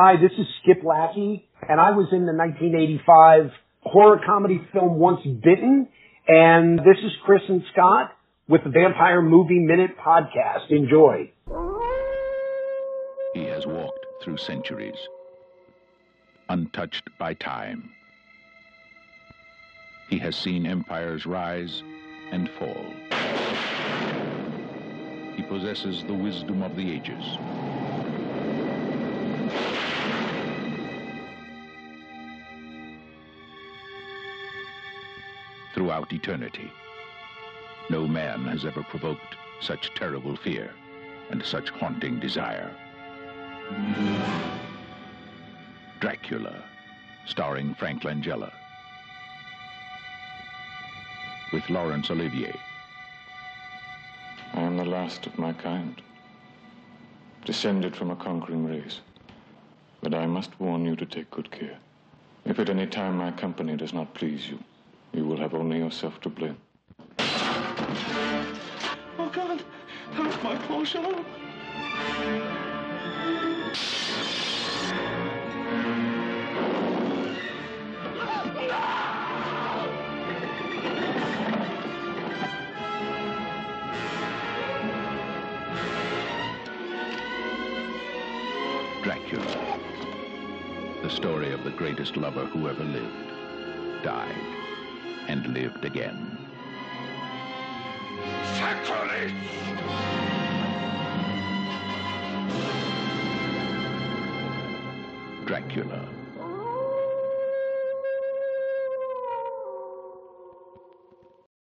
Hi, this is Skip Lackey, and I was in the 1985 horror comedy film Once Bitten, and this is Chris and Scott with the Vampire Movie Minute Podcast. Enjoy. He has walked through centuries, untouched by time. He has seen empires rise and fall. He possesses the wisdom of the ages. Throughout eternity, no man has ever provoked such terrible fear and such haunting desire. Dracula, starring Frank Langella. With Laurence Olivier. I am the last of my kind, descended from a conquering race. But I must warn you to take good care. If at any time my company does not please you, you will have only yourself to blame. Oh God, help my poor show. Dracula. The story of the greatest lover who ever lived, died, and lived again. Sacrilege! Dracula.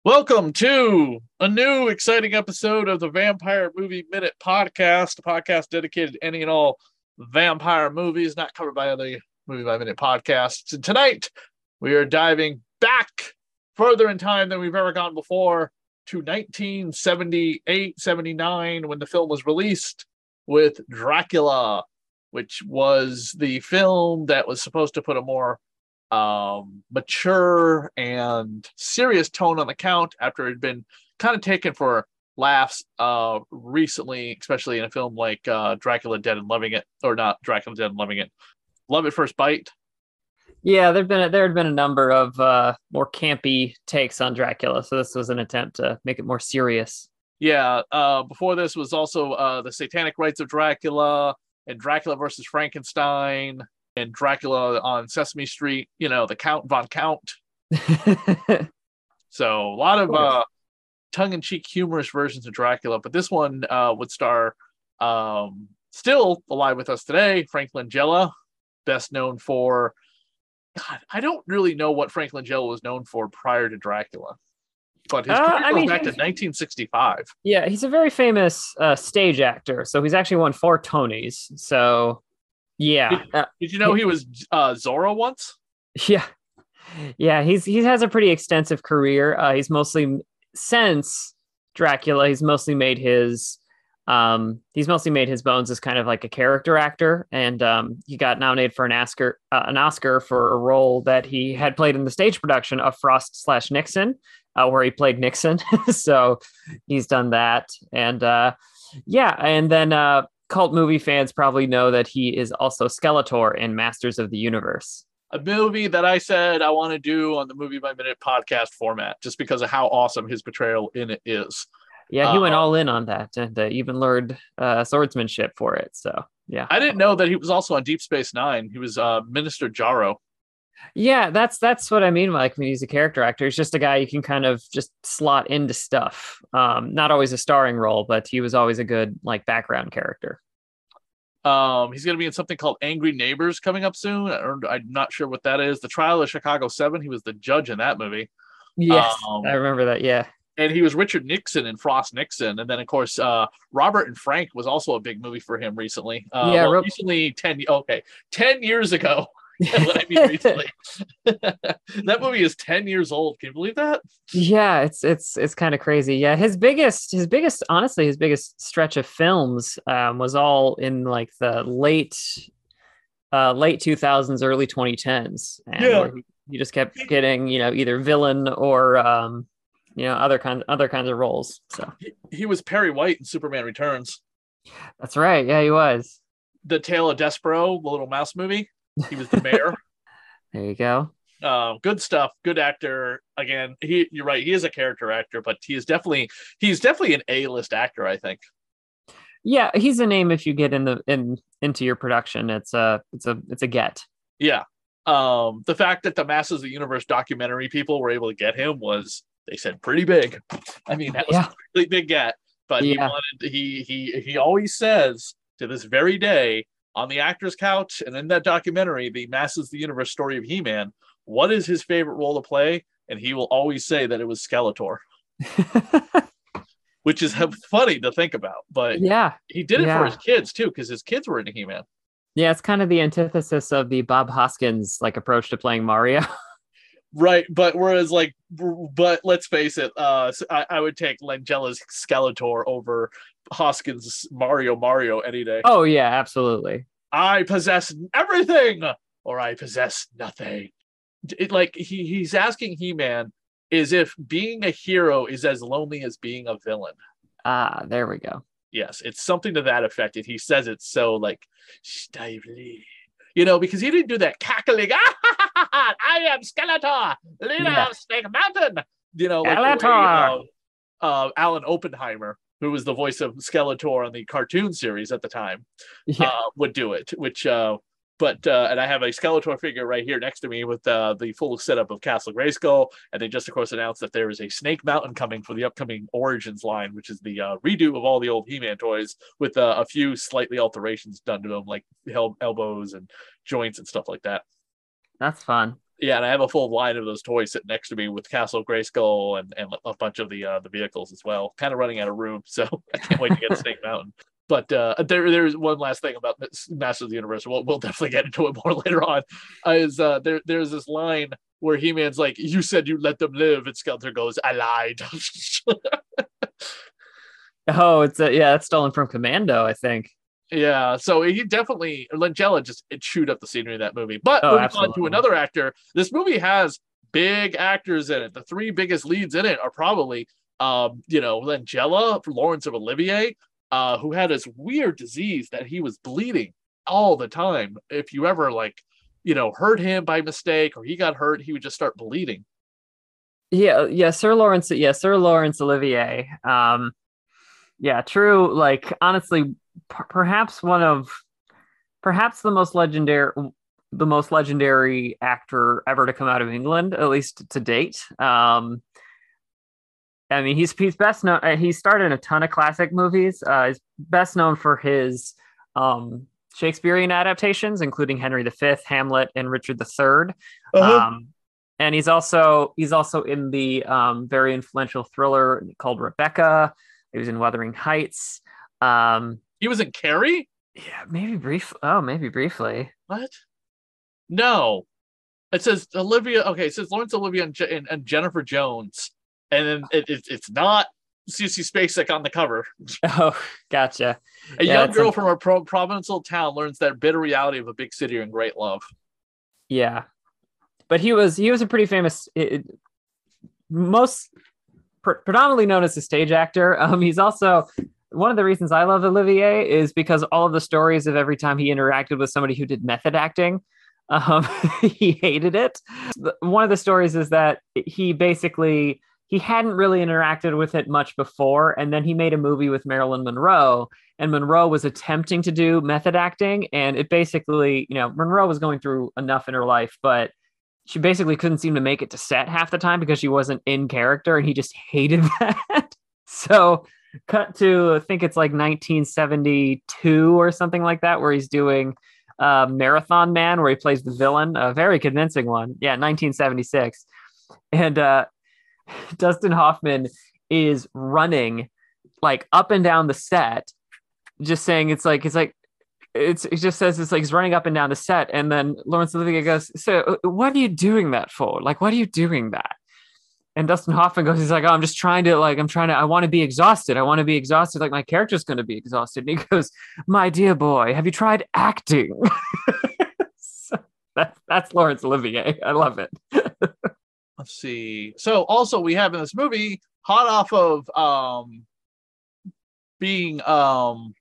Welcome to a new exciting episode of the Vampire Movie Minute Podcast, a podcast dedicated to any and all vampire movies not covered by other movie by minute podcasts. And tonight we are diving back further in time than we've ever gone before to 1978 79 when the film was released with Dracula, which was the film that was supposed to put a more um, mature and serious tone on the count after it had been kind of taken for laughs uh, recently, especially in a film like uh, Dracula Dead and Loving It, or not Dracula Dead and Loving It, Love at First Bite. Yeah, there've been a, there had been a number of uh, more campy takes on Dracula, so this was an attempt to make it more serious. Yeah, uh, before this was also uh, the Satanic Rites of Dracula and Dracula versus Frankenstein and Dracula on Sesame Street. You know, the Count von Count. So a lot of uh, tongue-in-cheek humorous versions of Dracula, but this one uh, would star um, still alive with us today, Frank Langella, best known for. God, I don't really know what Frank Langella was known for prior to Dracula, but his Uh, career I goes mean, back to 1965. yeah, he's a very famous uh, stage actor, so he's actually won four Tonys. So, yeah, uh, Did you know he was uh, Zorro once? yeah, yeah. He's he has a pretty extensive career. Uh, he's mostly since Dracula, he's mostly made his um he's mostly made his bones as kind of like a character actor and um he got nominated for an oscar uh, an oscar for a role that he had played in the stage production of frost slash nixon uh, where he played nixon so he's done that and uh yeah and then uh cult movie fans probably know that he is also skeletor in masters of the universe A movie that I said I want to do on the Movie by Minute podcast format, just because of how awesome his portrayal in it is. Yeah he went Uh, all in on that and uh, even learned uh swordsmanship for it so yeah I didn't know that he was also on Deep Space Nine. He was uh, Minister Jaro. Yeah, that's that's what I mean. Like when he's a character actor, he's just a guy you can kind of just slot into stuff. Um, not always a starring role, but he was always a good like background character. Um, he's going to be in something called Angry Neighbors coming up soon. I'm not sure what that is. The Trial of Chicago Seven. He was the judge in that movie. Yes, Um, I remember that. Yeah, and he was Richard Nixon in Frost Nixon, and then of course uh, Robot and Frank was also a big movie for him recently. Uh, Yeah, well, Ro- recently ten okay ten years ago. I mean recently, that movie is ten years old. Can you believe that? yeah, it's it's it's kind of crazy. Yeah, his biggest his biggest honestly his biggest stretch of films um, was all in like the late uh, late two thousands, early twenty tens. Yeah. He, he just kept getting you know either villain or um, you know other kinds other kinds of roles. So. He, he was Perry White in Superman Returns. That's right. Yeah, he was. the Tale of Despero, the little mouse movie. He was the mayor. There you go. um, good stuff. Good actor. Again, he you're right. He is a character actor, but he is definitely he's definitely an A list actor. I think. Yeah, he's a name if you get in the in into your production. It's a it's a it's a get. Yeah. Um, the fact that the Masters of the Universe documentary people were able to get him was they said pretty big. I mean, that was Yeah. a really big get. But he wanted he he he always says to this very day on the actor's couch and in that documentary, the Masters of the Universe story of He-Man, what is his favorite role to play? And he will always say that it was Skeletor, which is funny to think about. But yeah, he did it Yeah. for his kids too, because his kids were into He-Man. yeah. It's kind of the antithesis of the Bob Hoskins like approach to playing Mario. Right, but whereas like, but let's face it, uh, I, I would take Langella's Skeletor over Hoskins' Mario Mario any day. oh yeah, absolutely. I possess everything, or I possess nothing. It, like he he's asking He Man, is if being a hero is as lonely as being a villain. Ah, there we go. Yes, it's something to that effect, and he says it so like stively, you know, because he didn't do that cackling. I am Skeletor, leader Yeah. of Snake Mountain. You know, like the way, Skeletor. uh, uh, Alan Oppenheimer, who was the voice of Skeletor on the cartoon series at the time, Yeah. uh, would do it. Which, uh, but uh, and I have a Skeletor figure right here next to me with uh, the full setup of Castle Grayskull, and they just of course announced that there is a Snake Mountain coming for the upcoming Origins line, which is the uh, redo of all the old He-Man toys with uh, a few slightly alterations done to them, like el- elbows and joints and stuff like that. That's fun. Yeah, and I have a full line of those toys sitting next to me with Castle Grayskull and, and a bunch of the uh, the vehicles as well. Kind of running out of room, so I can't wait to get Snake Mountain. But uh, there, there's one last thing about Masters of the Universe. We'll, we'll definitely get into it more later on. Uh, is uh, there? There's this line where He-Man's like, "You said you let them live," and Skeletor goes, "I lied." Oh, it's a, yeah, it's stolen from Commando, I think. Yeah, so he definitely Langella just it chewed up the scenery of that movie. But Oh, moving on to another actor, this movie has big actors in it. The three biggest leads in it are probably um, you know, Langella, Laurence of Olivier, uh, who had this weird disease that he was bleeding all the time. If you ever like, you know, hurt him by mistake or he got hurt, he would just start bleeding. Yeah, yeah, Sir Laurence, yeah, Sir Laurence Olivier. Um, yeah, true. Like honestly, per- perhaps one of, perhaps the most legendary, the most legendary actor ever to come out of England, at least to date. Um, I mean, he's he's best known. uh, He starred in a ton of classic movies. Uh, he's best known for his um, Shakespearean adaptations, including Henry V, Hamlet, and Richard III. Um, and he's also he's also in the um, very influential thriller called Rebecca. He was in Wuthering Heights. Um, he was in Carrie? yeah, maybe brief. Oh, maybe briefly. What? No. It says Olivia. Okay, it says Laurence Olivia and, Je- and, and Jennifer Jones, and then it, it, it's not Sissy Spacek on the cover. Oh, gotcha. A Yeah, young girl a- from a pro- provincial town learns that bitter reality of a big city and great love. Yeah, but he was he was a pretty famous, it, it- most pre- predominantly known as a stage actor. Um, he's also one of the reasons I love Olivier is because all of the stories of every time he interacted with somebody who did method acting, um, he hated it. One of the stories is that he basically he hadn't really interacted with it much before, and then he made a movie with Marilyn Monroe, and Monroe was attempting to do method acting, and it basically, you know, Monroe was going through enough in her life, but she basically couldn't seem to make it to set half the time because she wasn't in character, and he just hated that. so, cut to I think it's like 1972 or something like that, where he's doing uh, Marathon Man, where he plays the villain, a very convincing one. Yeah, 1976, and uh, Dustin Hoffman is running like up and down the set, just saying it's like it's like it's it just says it's like he's running up and down the set, and then Laurence Olivier goes, "So what are you doing that for? Like, what are you doing that?" And Dustin Hoffman goes, he's like, oh, I'm just trying to like, I'm trying to, I want to be exhausted. I want to be exhausted. Like my character's going to be exhausted. And he goes, my dear boy, have you tried acting? so that, that's Laurence Olivier. I love it. Let's see. So also we have in this movie, hot off of um being um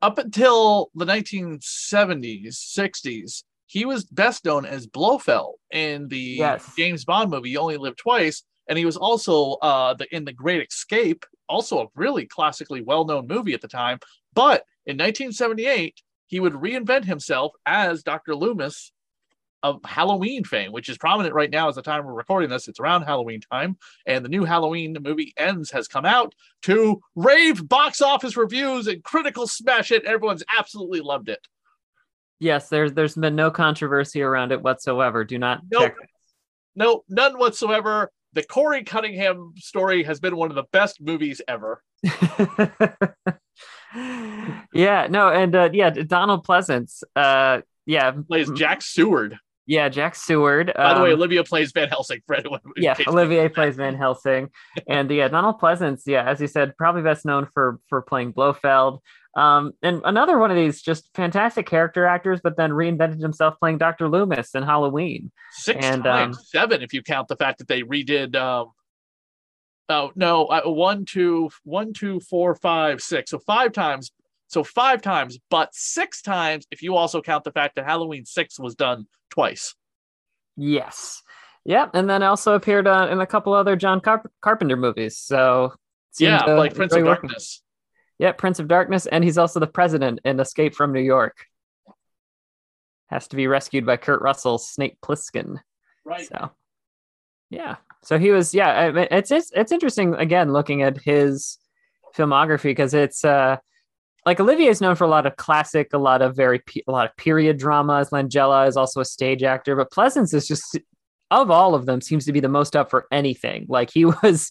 up until the 1970s, 60s, he was best known as Blofeld in the Yes. James Bond movie You Only Live Twice, and he was also uh, the, in The Great Escape, also a really classically well-known movie at the time. But in 1978, he would reinvent himself as Dr. Loomis of Halloween fame, which is prominent right now as the time we're recording this. It's around Halloween time, and the new Halloween movie Ends has come out to rave box office reviews and critical smash it. Everyone's absolutely loved it. Yes, there's there's been no controversy around it whatsoever. Do not Nope. No, none whatsoever. The Corey Cunningham story has been one of the best movies ever. yeah, no, and uh, yeah, Donald Pleasence. Uh, yeah, Plays Jack Seward. yeah, Jack Seward. By the way, um, Olivia plays Van Helsing. In yeah, Olivier plays Van Helsing, and yeah, Donald Pleasence. Yeah, as you said, probably best known for for playing Blofeld. Um, and another one of these just fantastic character actors, but then reinvented himself playing Dr. Loomis in Halloween. six and, times, um, seven if you count the fact that they redid. Um, oh no, uh, one, two, one, two, four, five, six. So five times. So five times, but six times if you also count the fact that Halloween six was done twice. Yes. Yep, and then also appeared uh, in a couple other John Carp- Carpenter movies. So yeah, to like Prince of Darkness. Yeah, Prince of Darkness, and he's also the president in Escape from New York. Has to be rescued by Kurt Russell's Snake Plissken. Right. So, yeah. So he was, yeah. I mean, it's it's it's interesting again looking at his filmography because it's uh like Olivier is known for a lot of classic, a lot of very pe- a lot of period dramas. Langella is also a stage actor, but Pleasence is just of all of them seems to be the most up for anything. Like he was,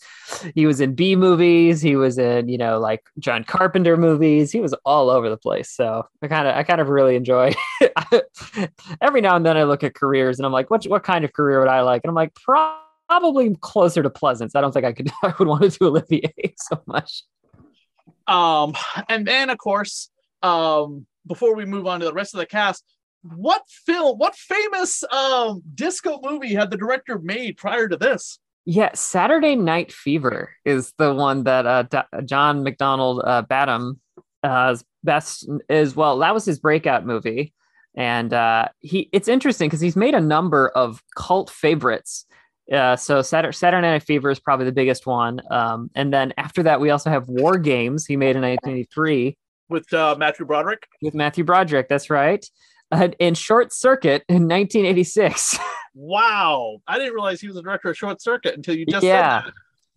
he was in B movies, he was in you know like John Carpenter movies. He was all over the place. So I kind of I kind of really enjoy. Every now and then I look at careers and I'm like, what what kind of career would I like? And I'm like, probably closer to Pleasence. I don't think I could I would want to do Olivier so much. Um, and then of course, um, before we move on to the rest of the cast, what film, what famous um disco movie had the director made prior to this? Yeah, Saturday Night Fever is the one that uh, D- John McDonald uh, Badham uh, best is well. That was his breakout movie, and uh, he it's interesting because he's made a number of cult favorites. Uh, so Saturday, Saturday Night Fever is probably the biggest one, um, and then after that we also have War Games. He made in 1983 With uh, Matthew Broderick. with Matthew Broderick. That's right. Uh, in Short Circuit in 1986. Wow, I didn't realize he was the director of Short Circuit until you just Yeah. said that.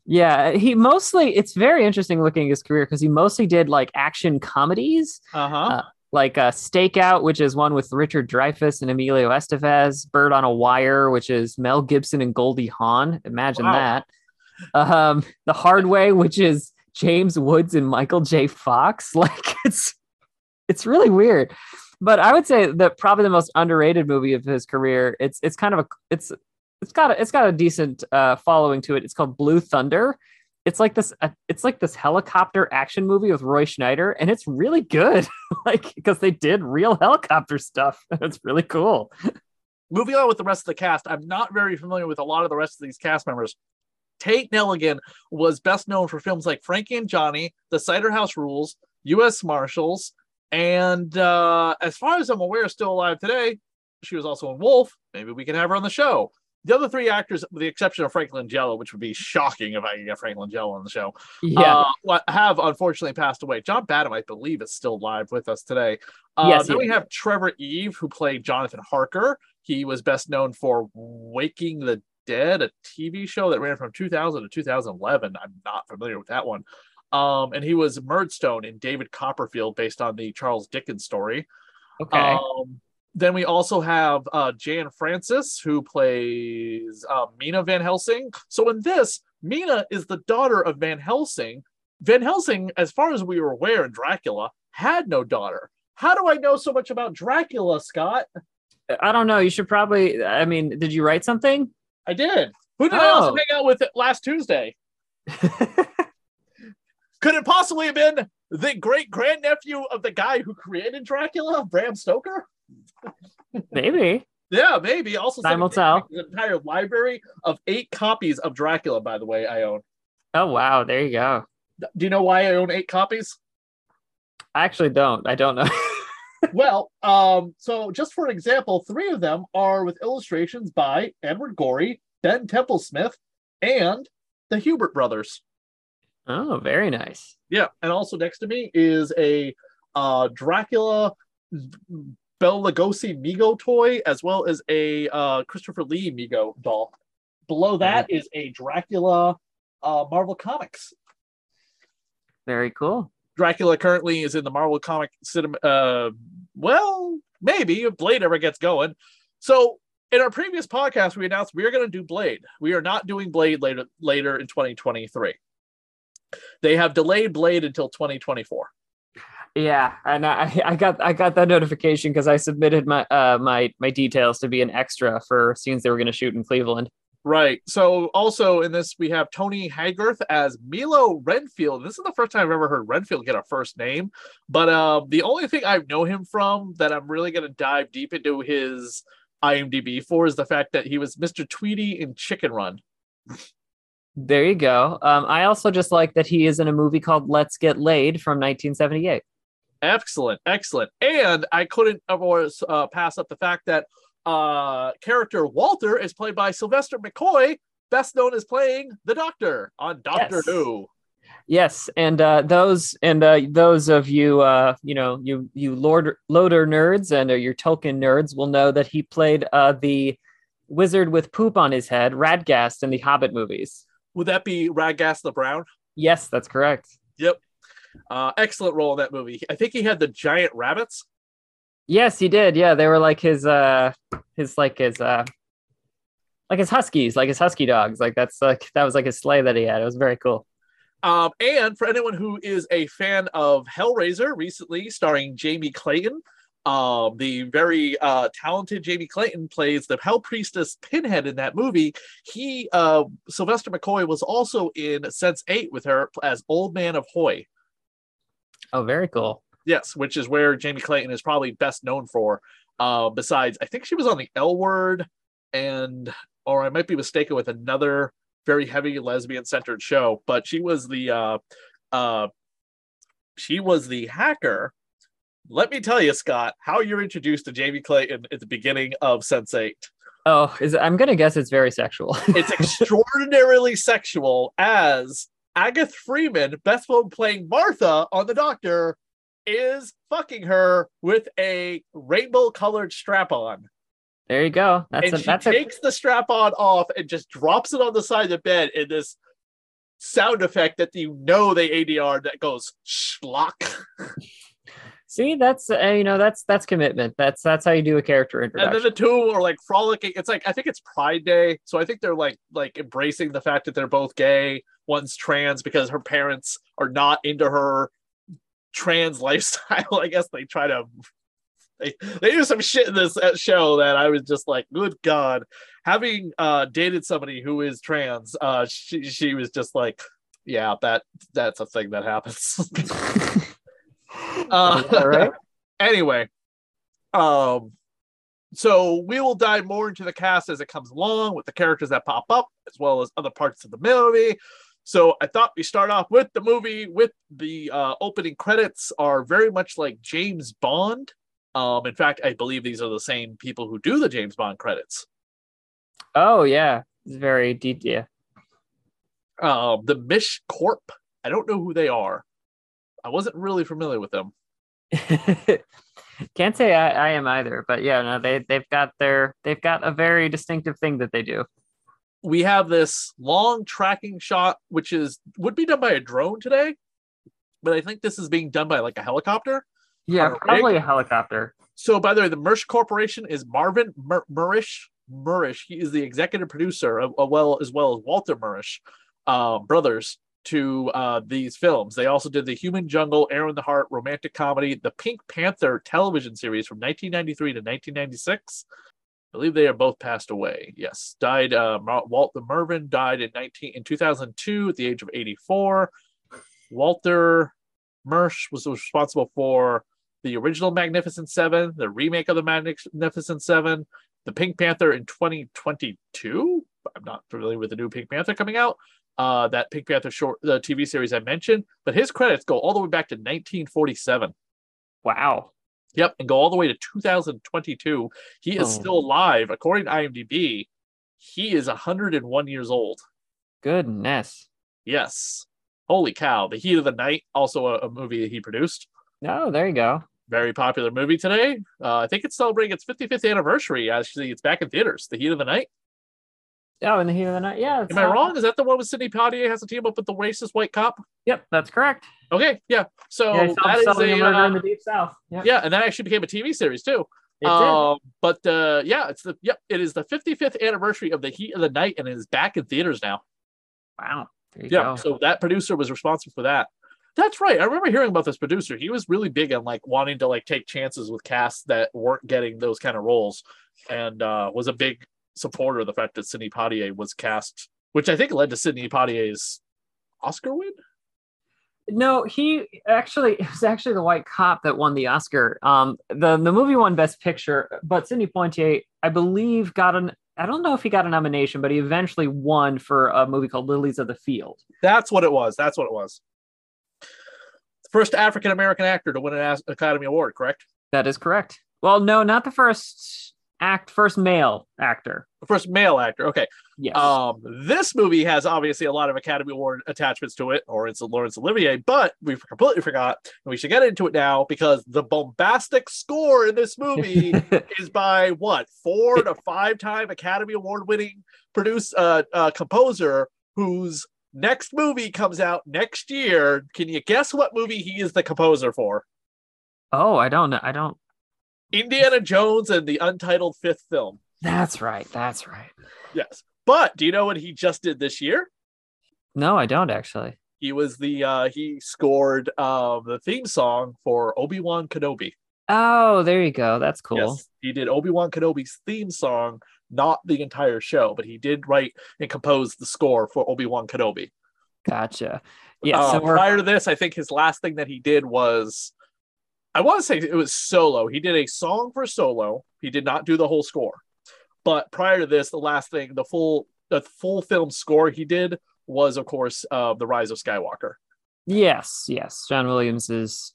Yeah, he mostly it's very interesting looking at his career because he mostly did like action comedies, Uh-huh. Uh, like uh, Stakeout, which is one with Richard Dreyfuss and Emilio Estevez, Bird on a Wire, which is Mel Gibson and Goldie Hawn. Imagine Wow. that. Um, The Hard Way, which is James Woods and Michael J. Fox. Like it's it's really weird. But I would say that probably the most underrated movie of his career. It's it's kind of a it's it's got a, it's got a decent uh, following to it. It's called Blue Thunder. It's like this uh, it's like this helicopter action movie with Roy Scheider, and it's really good. like because they did real helicopter stuff. It's really cool. Moving on with the rest of the cast, I'm not very familiar with a lot of the rest of these cast members. Kate Nelligan was best known for films like Frankie and Johnny, The Cider House Rules, U.S. Marshals, and uh, as far as I'm aware, still alive today. She was also in Wolf. Maybe we can have her on the show. The other three actors, with the exception of Frank Langella, which would be shocking if I could get Frank Langella on the show, Yeah. uh, have unfortunately passed away. John Badham, I believe, is still live with us today. Uh, Yes, then we is. have Trevor Eve, who played Jonathan Harker. He was best known for Waking the Dead, a TV show that ran from 2000 to 2011. I'm not familiar with that one. Um, and he was Murdstone in David Copperfield, based on the Charles Dickens story. okay. Um, then we also have uh, Jan Francis, who plays uh, Mina Van Helsing. So in this, Mina is the daughter of Van Helsing. Van Helsing, as far as we were aware in Dracula, had no daughter. How do I know so much about Dracula, Scott? I don't know. You should probably. I mean, did you write something? I did. Who did I also Oh. hang out with last Tuesday? Could it possibly have been the great grandnephew of the guy who created Dracula, Bram Stoker? Maybe. Yeah, maybe. Also, Time will tell. An entire library of eight copies of Dracula, by the way, I own. Oh wow, there you go. Do you know why I own eight copies? I actually don't. I don't know. well, um, so just for example, three of them are with illustrations by Edward Gorey, Ben Templesmith, and the Hubert brothers. Oh, very nice. Yeah, and also next to me is a uh, Dracula Bela Lugosi Mego toy, as well as a uh, Christopher Lee Mego doll. Below that is a Dracula uh, Marvel Comics. Very cool. Dracula currently is in the Marvel comic cinema. Uh, well, maybe if Blade ever gets going. So in our previous podcast, we announced we are going to do Blade. We are not doing Blade later later in 2023. They have delayed Blade until 2024. Yeah, and I, I got I got that notification because I submitted my uh my my details to be an extra for scenes they were going to shoot in Cleveland. Right. So also in this we have Tony Haygarth as Milo Renfield. This is the first time I've ever heard Renfield get a first name. But uh, the only thing I know him from that I'm really going to dive deep into his IMDb for is the fact that he was Mr. Tweedy in Chicken Run. There you go. Um, I also just like that he is in a movie called Let's Get Laid from 1978. Excellent, excellent. And I couldn't avoid uh, pass up the fact that uh, character Walter is played by Sylvester McCoy, best known as playing the Doctor on Doctor Yes. Who. Yes, and uh, those and uh, those of you, uh, you know, you you Lord Loader nerds and uh, your Tolkien nerds will know that he played uh, the wizard with poop on his head, Radagast, in the Hobbit movies. Would that be Radagast the Brown? Yes, that's correct. Yep. Uh, excellent role in that movie. I think he had the giant rabbits. Yes, he did. Yeah, they were like his uh his like his uh like his huskies, like his husky dogs. Like that's like that was like his sleigh that he had. It was very cool. Um, and for anyone who is a fan of Hellraiser, recently starring Jamie Clayton, um, the very uh, talented Jamie Clayton plays the Hell Priestess Pinhead in that movie. He, uh, Sylvester McCoy, was also in Sense8 with her as Old Man of Hoy. Oh, very cool. Yes, which is where Jamie Clayton is probably best known for. Uh, besides, I think she was on the L Word, and or I might be mistaken with another very heavy lesbian centered show, but she was the uh, uh, she was the hacker. Let me tell you, Scott, how you're introduced to Jamie Clayton at the beginning of Sense Eight. Oh, is I'm gonna guess it's very sexual. It's extraordinarily sexual as Agatha Freeman, Beth Bone playing Martha on The Doctor, is fucking her with a rainbow colored strap on. there you go. That's and a she that's a takes the strap on off and just drops it on the side of the bed in this sound effect that you know they ADR that goes schlock. see that's uh, you know that's that's commitment. That's that's how you do a character introduction. And introduction. then the two are like frolicking. It's like I think it's Pride Day, so I think they're like like embracing the fact that they're both gay. One's trans because her parents are not into her trans lifestyle. I guess they try to they they do some shit in this uh, show that I was just like, good god. Having uh dated somebody who is trans, uh she she was just like, yeah, that that's a thing that happens. uh, All right. anyway, um, so we will dive more into the cast as it comes along with the characters that pop up, as well as other parts of the movie. So I thought we start off with the movie with the uh, opening credits are very much like James Bond. Um, in fact, I believe these are the same people who do the James Bond credits. Oh yeah, it's very deep. Yeah. Um, the Mish Corp. I don't know who they are. I wasn't really familiar with them. Can't say I, I am either, but yeah, no, they they've got their they've got a very distinctive thing that they do. we have this long tracking shot, which is would be done by a drone today, but I think this is being done by like a helicopter. Yeah, a probably rig? a helicopter. So, by the way, the Mirisch Corporation is Marvin Mur- Mirisch. Mirisch. He is the executive producer, uh, uh, well as well as Walter Mirisch, uh, brothers to uh, these films. They also did the Human Jungle, Aaron the Heart, romantic comedy, the Pink Panther television series from 1993 to 1996. I believe they are both passed away. Yes, died. Uh, Walter Mervyn died in 19 in 2002 at the age of 84. Walter Mirisch was responsible for the original Magnificent Seven, the remake of the Magnificent Seven, the Pink Panther in 2022. I'm not familiar with the new Pink Panther coming out. Uh, that Pink Panther short the TV series I mentioned, but his credits go all the way back to 1947. Wow. Yep, and go all the way to 2022. He is Oh. still alive, according to IMDb. He is 101 years old. Goodness. Yes, holy cow! The Heat of the Night, also a, a movie that he produced. Oh, there you go. Very popular movie today. Uh, I think it's celebrating its 55th anniversary. Actually, it's back in theaters. The Heat of the Night. Oh, in the heat of the night. Yeah. Am I not- wrong? Is that the one with Sidney Poitier has to team up with the racist white cop? Yep, that's correct. Okay, yeah. So yeah, that is a murder uh, in the deep south. Yep. yeah, and that actually became a TV series too. It did. Um, but uh, yeah, it's the yep, it is the 55th anniversary of the Heat of the Night, and it is back in theaters now. Wow. Yeah, go. so that producer was responsible for that. That's right. I remember hearing about this producer. He was really big on like wanting to like take chances with casts that weren't getting those kind of roles, and uh, was a big supporter of the fact that Sidney Poitier was cast, which I think led to Sidney Poitier's Oscar win. No, he actually it was actually the white cop that won the Oscar. Um, the the movie won Best Picture, but Sidney Poitier, I believe, got an. I don't know if he got a nomination, but he eventually won for a movie called Lilies of the Field. That's what it was. That's what it was. First African American actor to win an Academy Award, correct? That is correct. Well, no, not the first act, first male actor. First male actor. Okay. Yes. Um, this movie has obviously a lot of Academy Award attachments to it, or it's Laurence Olivier, but we completely forgot, and we should get into it now because the bombastic score in this movie is by what four to five time Academy Award winning produce uh, uh composer whose next movie comes out next year. Can you guess what movie he is the composer for? oh, I don't know. I don't. Indiana Jones and the Untitled Fifth Film. That's right. That's right. Yes. But do you know what he just did this year? No, I don't actually. He was the uh he scored uh the theme song for Obi-Wan Kenobi. Oh, there you go. That's cool. Yes. He did Obi-Wan Kenobi's theme song, not the entire show, but he did write and compose the score for Obi-Wan Kenobi. Gotcha. Yeah. Uh, so prior to this, I think his last thing that he did was I want to say it was solo. He did a song for solo. He did not do the whole score. But prior to this, the last thing, the full the full film score he did was, of course, uh, the Rise of Skywalker. yes, yes. John Williams is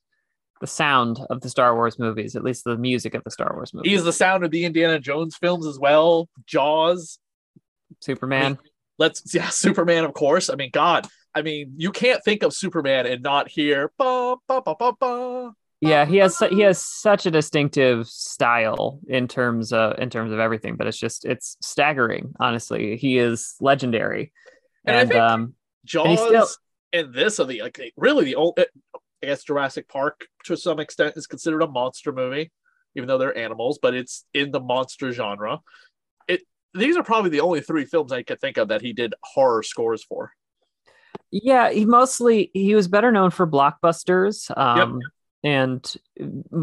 the sound of the Star Wars movies, at least the music of the Star Wars movies. He's the sound of the Indiana Jones films as well. Jaws. Superman. Let's yeah, Superman, of course. I mean, God. I mean, you can't think of Superman and not hear ba ba ba ba ba. Yeah, he has he has such a distinctive style in terms of in terms of everything, but it's just it's staggering. Honestly, he is legendary, And and, um, Jaws And still- and this are the like really the old. I guess Jurassic Park to some extent is considered a monster movie, even though they're animals, but it's in the monster genre. It these are probably the only three films I could think of that he did horror scores for. yeah, he mostly he was better known for blockbusters. Um, And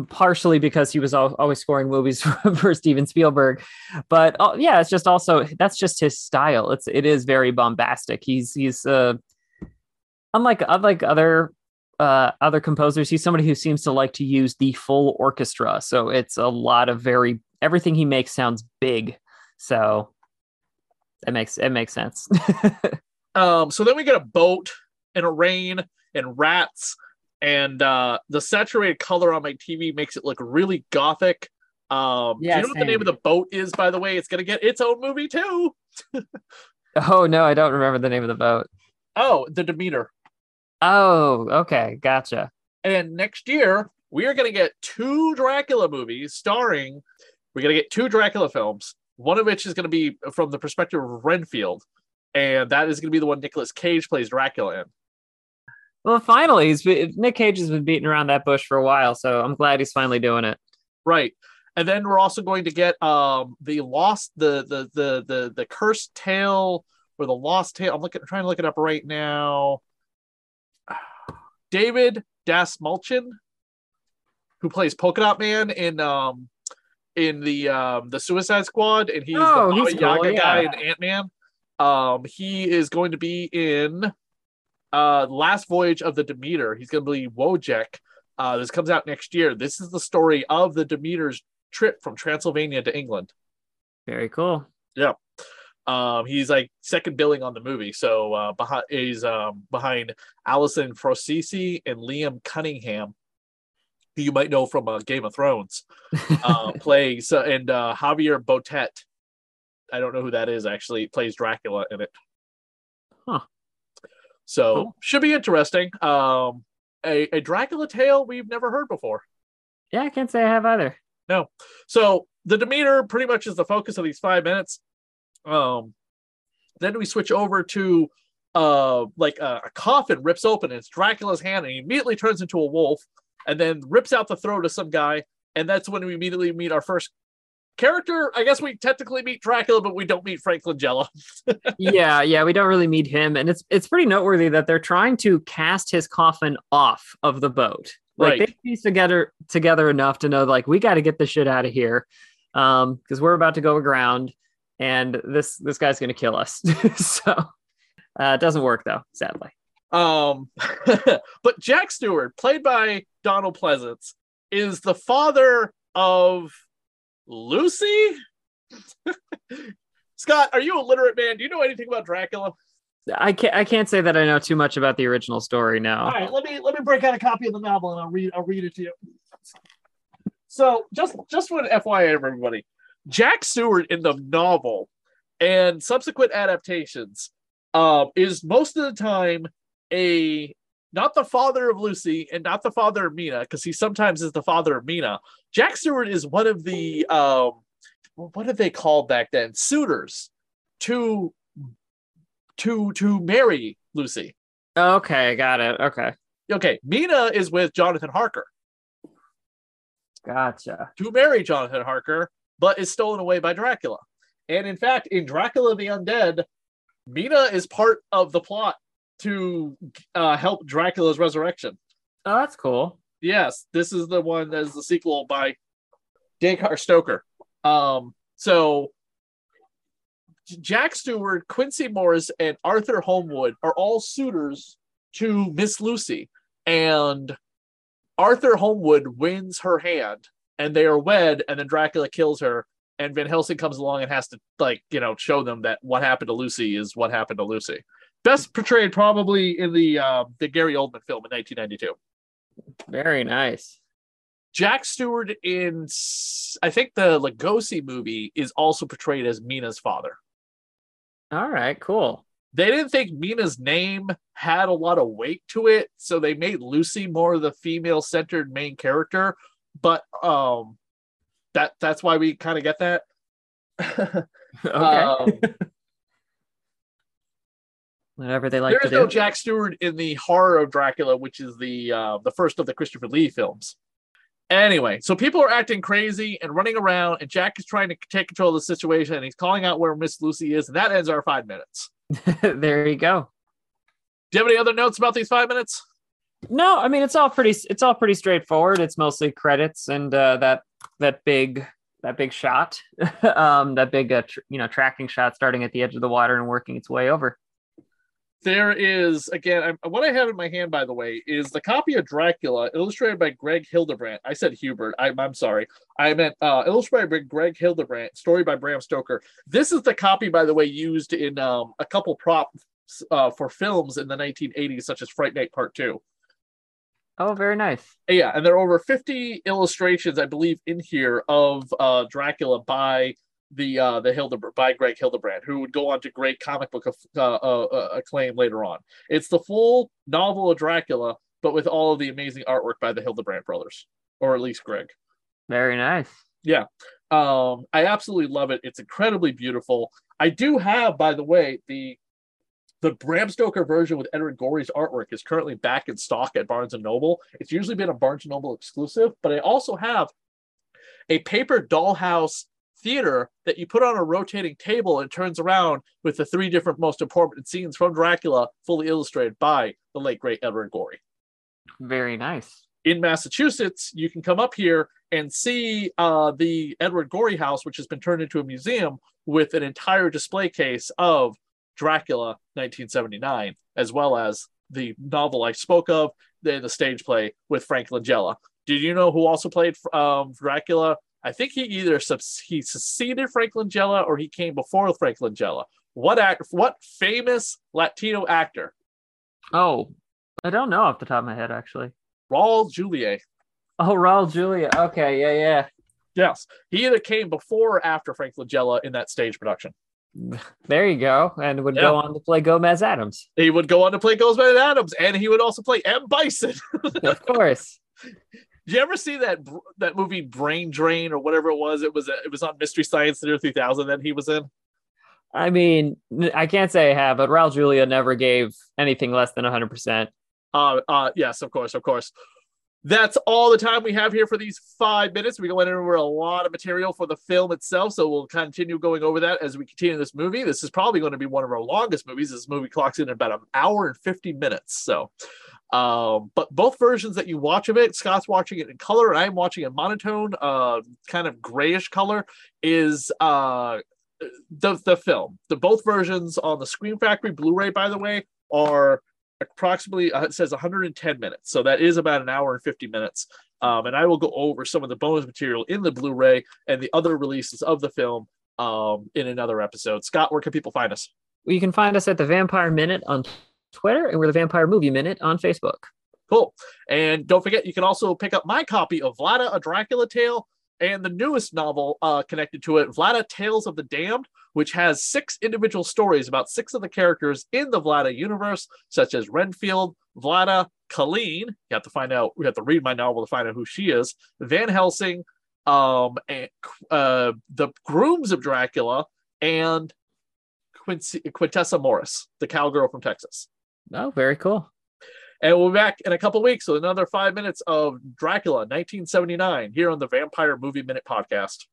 partially because he was always scoring movies for, Steven Spielberg, but uh, yeah, it's just also that's just his style. It's it is very bombastic. He's he's uh, unlike unlike other uh, other composers, he's somebody who seems to like to use the full orchestra. So it's a lot of very everything he makes sounds big. So it makes it makes sense. Um, so then we get a boat and a rain and rats, and uh, the saturated color on my TV makes it look really gothic. Um, do you know what the name of the boat is, by the way? It's gonna get its own movie too. oh no, I don't remember the name of the boat. Oh, the Demeter. Oh, okay, gotcha. And next year, we are going to get two Dracula movies starring, we're going to get two Dracula films, one of which is going to be from the perspective of Renfield. And that is going to be the one Nicolas Cage plays Dracula in. Well, finally, he's been, Nick Cage has been beating around that bush for a while, so I'm glad he's finally doing it. Right. And then we're also going to get um the lost the the the the the cursed tale or the lost tale. I'm looking trying to look it up right now. David Dastmalchian, who plays Polka Dot Man in um in the um the Suicide Squad, and he's Oh, the Baba he's cool, Yaga guy in Ant Man. Um, he is going to be in uh Last Voyage of the Demeter. He's going to be Wojek. Uh, this comes out next year. This is the story of the Demeter's trip from Transylvania to England. Very cool. Yeah. Um, he's like second billing on the movie, so uh, behind he's um, behind Allison Frosisi and Liam Cunningham, who you might know from uh, Game of Thrones, uh, plays and uh, Javier Botet. I don't know who that is actually. Plays Dracula in it. Huh. So Cool. should be interesting. Um, a, a Dracula tale we've never heard before. Yeah, I can't say I have either. No. So the Demeter pretty much is the focus of these five minutes. Um, then we switch over to uh like a, a coffin rips open and it's Dracula's hand and he immediately turns into a wolf and then rips out the throat of some guy and that's when we immediately meet our first character. I guess we technically meet Dracula, but we don't meet Frank Langella. yeah, yeah, we don't really meet him, and it's it's pretty noteworthy that they're trying to cast his coffin off of the boat. Like Right. they piece together together enough to know like we got to get this shit out of here, um, because we're about to go aground, and this this guy's gonna kill us. so uh, it doesn't work though, sadly. Um, but Jack Stewart, played by Donald Pleasence, is the father of Lucy. Scott, are you a literate man? Do you know anything about Dracula? I can't I can't say that I know too much about the original story now. All right, let me let me break out a copy of the novel and I'll read I'll read it to you. So just just for an FYI, everybody, Jack Stewart in the novel and subsequent adaptations um, is most of the time a not the father of Lucy and not the father of Mina because he sometimes is the father of Mina. Jack Stewart is one of the um, what did they call back then suitors to to to marry Lucy. Okay, got it. Okay, Okay, Mina is with Jonathan Harker gotcha. to marry Jonathan Harker, but is stolen away by Dracula. And in fact, in Dracula the Undead, Mina is part of the plot to uh, help Dracula's resurrection. Oh, that's cool. Yes, this is the one that is the sequel by Dacre Stoker. Um, so Jack Stewart, Quincy Morris, and Arthur Holmwood are all suitors to Miss Lucy, and Arthur Holmwood wins her hand, and they are wed, and then Dracula kills her, and Van Helsing comes along and has to like you know show them that what happened to Lucy is what happened to Lucy. Best portrayed probably in the uh, the Gary Oldman film in 1992. Very nice. Jack Stewart in I think the Lugosi movie is also portrayed as Mina's father. All right, cool. They didn't think Mina's name had a lot of weight to it, so they made Lucy more of the female-centered main character. But um, that that's why we kind of get that. Okay. Um, Whatever they like there to is no Jack Stewart in the horror of Dracula, which is the uh, the first of the Christopher Lee films. Anyway, so people are acting crazy and running around, and Jack is trying to take control of the situation, and he's calling out where Miss Lucy is, and that ends our five minutes. there you go. Do you have any other notes about these five minutes? No, I mean it's all pretty. It's all pretty straightforward. It's mostly credits and uh, that that big that big shot, um, that big uh, tr- you know tracking shot starting at the edge of the water and working its way over. There is again I'm, what I have in my hand, by the way, is the copy of Dracula illustrated by Greg Hildebrandt. I said Hubert. I'm, I'm sorry. I meant uh, illustrated by Greg Hildebrandt, story by Bram Stoker. This is the copy, by the way, used in um, a couple props uh, for films in the 1980s, such as Fright Night Part Two. Oh, very nice. Yeah, and there are over 50 illustrations, I believe, in here of uh, Dracula by the uh, the Hildebrandt by Greg Hildebrandt, who would go on to great comic book of, uh, uh, uh, acclaim later on. It's the full novel of Dracula, but with all of the amazing artwork by the Hildebrandt brothers, or at least Greg. Very nice. Yeah, um, I absolutely love it. It's incredibly beautiful. I do have, by the way, the the Bram Stoker version with Edward Gorey's artwork is currently back in stock at Barnes and Noble. It's usually been a Barnes and Noble exclusive, but I also have a paper dollhouse theater that you put on a rotating table and turns around with the three different most important scenes from Dracula, fully illustrated by the late great Edward Gorey Very nice. in Massachusetts, you can come up here and see uh, the Edward Gorey house, which has been turned into a museum with an entire display case of Dracula 1979, as well as the novel I spoke of, the, the stage play with Frank Langella. Did you know who also played um, Dracula I think he either subs- he succeeded Frank Langella or he came before Frank Langella. What act? What famous Latino actor? Oh, I don't know off the top of my head actually. Raul Julia. Oh, Raul Julia. Okay, yeah, yeah. Yes, he either came before or after Frank Langella in that stage production. There you go, and would go on to play Gomez Addams, He would go on to play Gomez Addams, and he would also play M. Bison. of course. Did you ever see that that movie Brain Drain or whatever it was? It was it was on Mystery Science Theater 3000 that he was in. I mean, I can't say I have, but Raul Julia never gave anything less than 100%. Uh, uh, yes, of course, of course. That's all the time we have here for these five minutes. We went over a lot of material for the film itself, so we'll continue going over that as we continue this movie. This is probably going to be one of our longest movies. This movie clocks in about an hour and 50 minutes. So, um, but both versions that you watch of it, Scott's watching it in color, and I'm watching in monotone, uh, kind of grayish color, is uh, the the film. The both versions on the Scream Factory Blu-ray, by the way, are approximately uh, it says 110 minutes. So that is about an hour and 50 minutes. Um, and i will go over some of the bonus material in the blu-ray and the other releases of the film um, in another episode. Scott where can people find us? You can find us at the Vampire Minute on Twitter, and we're the Vampire Movie Minute on Facebook. cool and don't forget you can also pick up my copy of vlada a dracula tale and the newest novel uh, connected to it, Vlada Tales of the Damned, which has six individual stories about six of the characters in the Vlada universe, such as Renfield, Vlada, Colleen. You have to find out, we have to read my novel to find out who she is, Van Helsing, um, and uh, the grooms of Dracula, and Quincy, Quintessa Morris, the cowgirl from Texas. Oh, very cool. And we'll be back in a couple weeks with another five minutes of Dracula 1979 here on the Vampire Movie Minute podcast.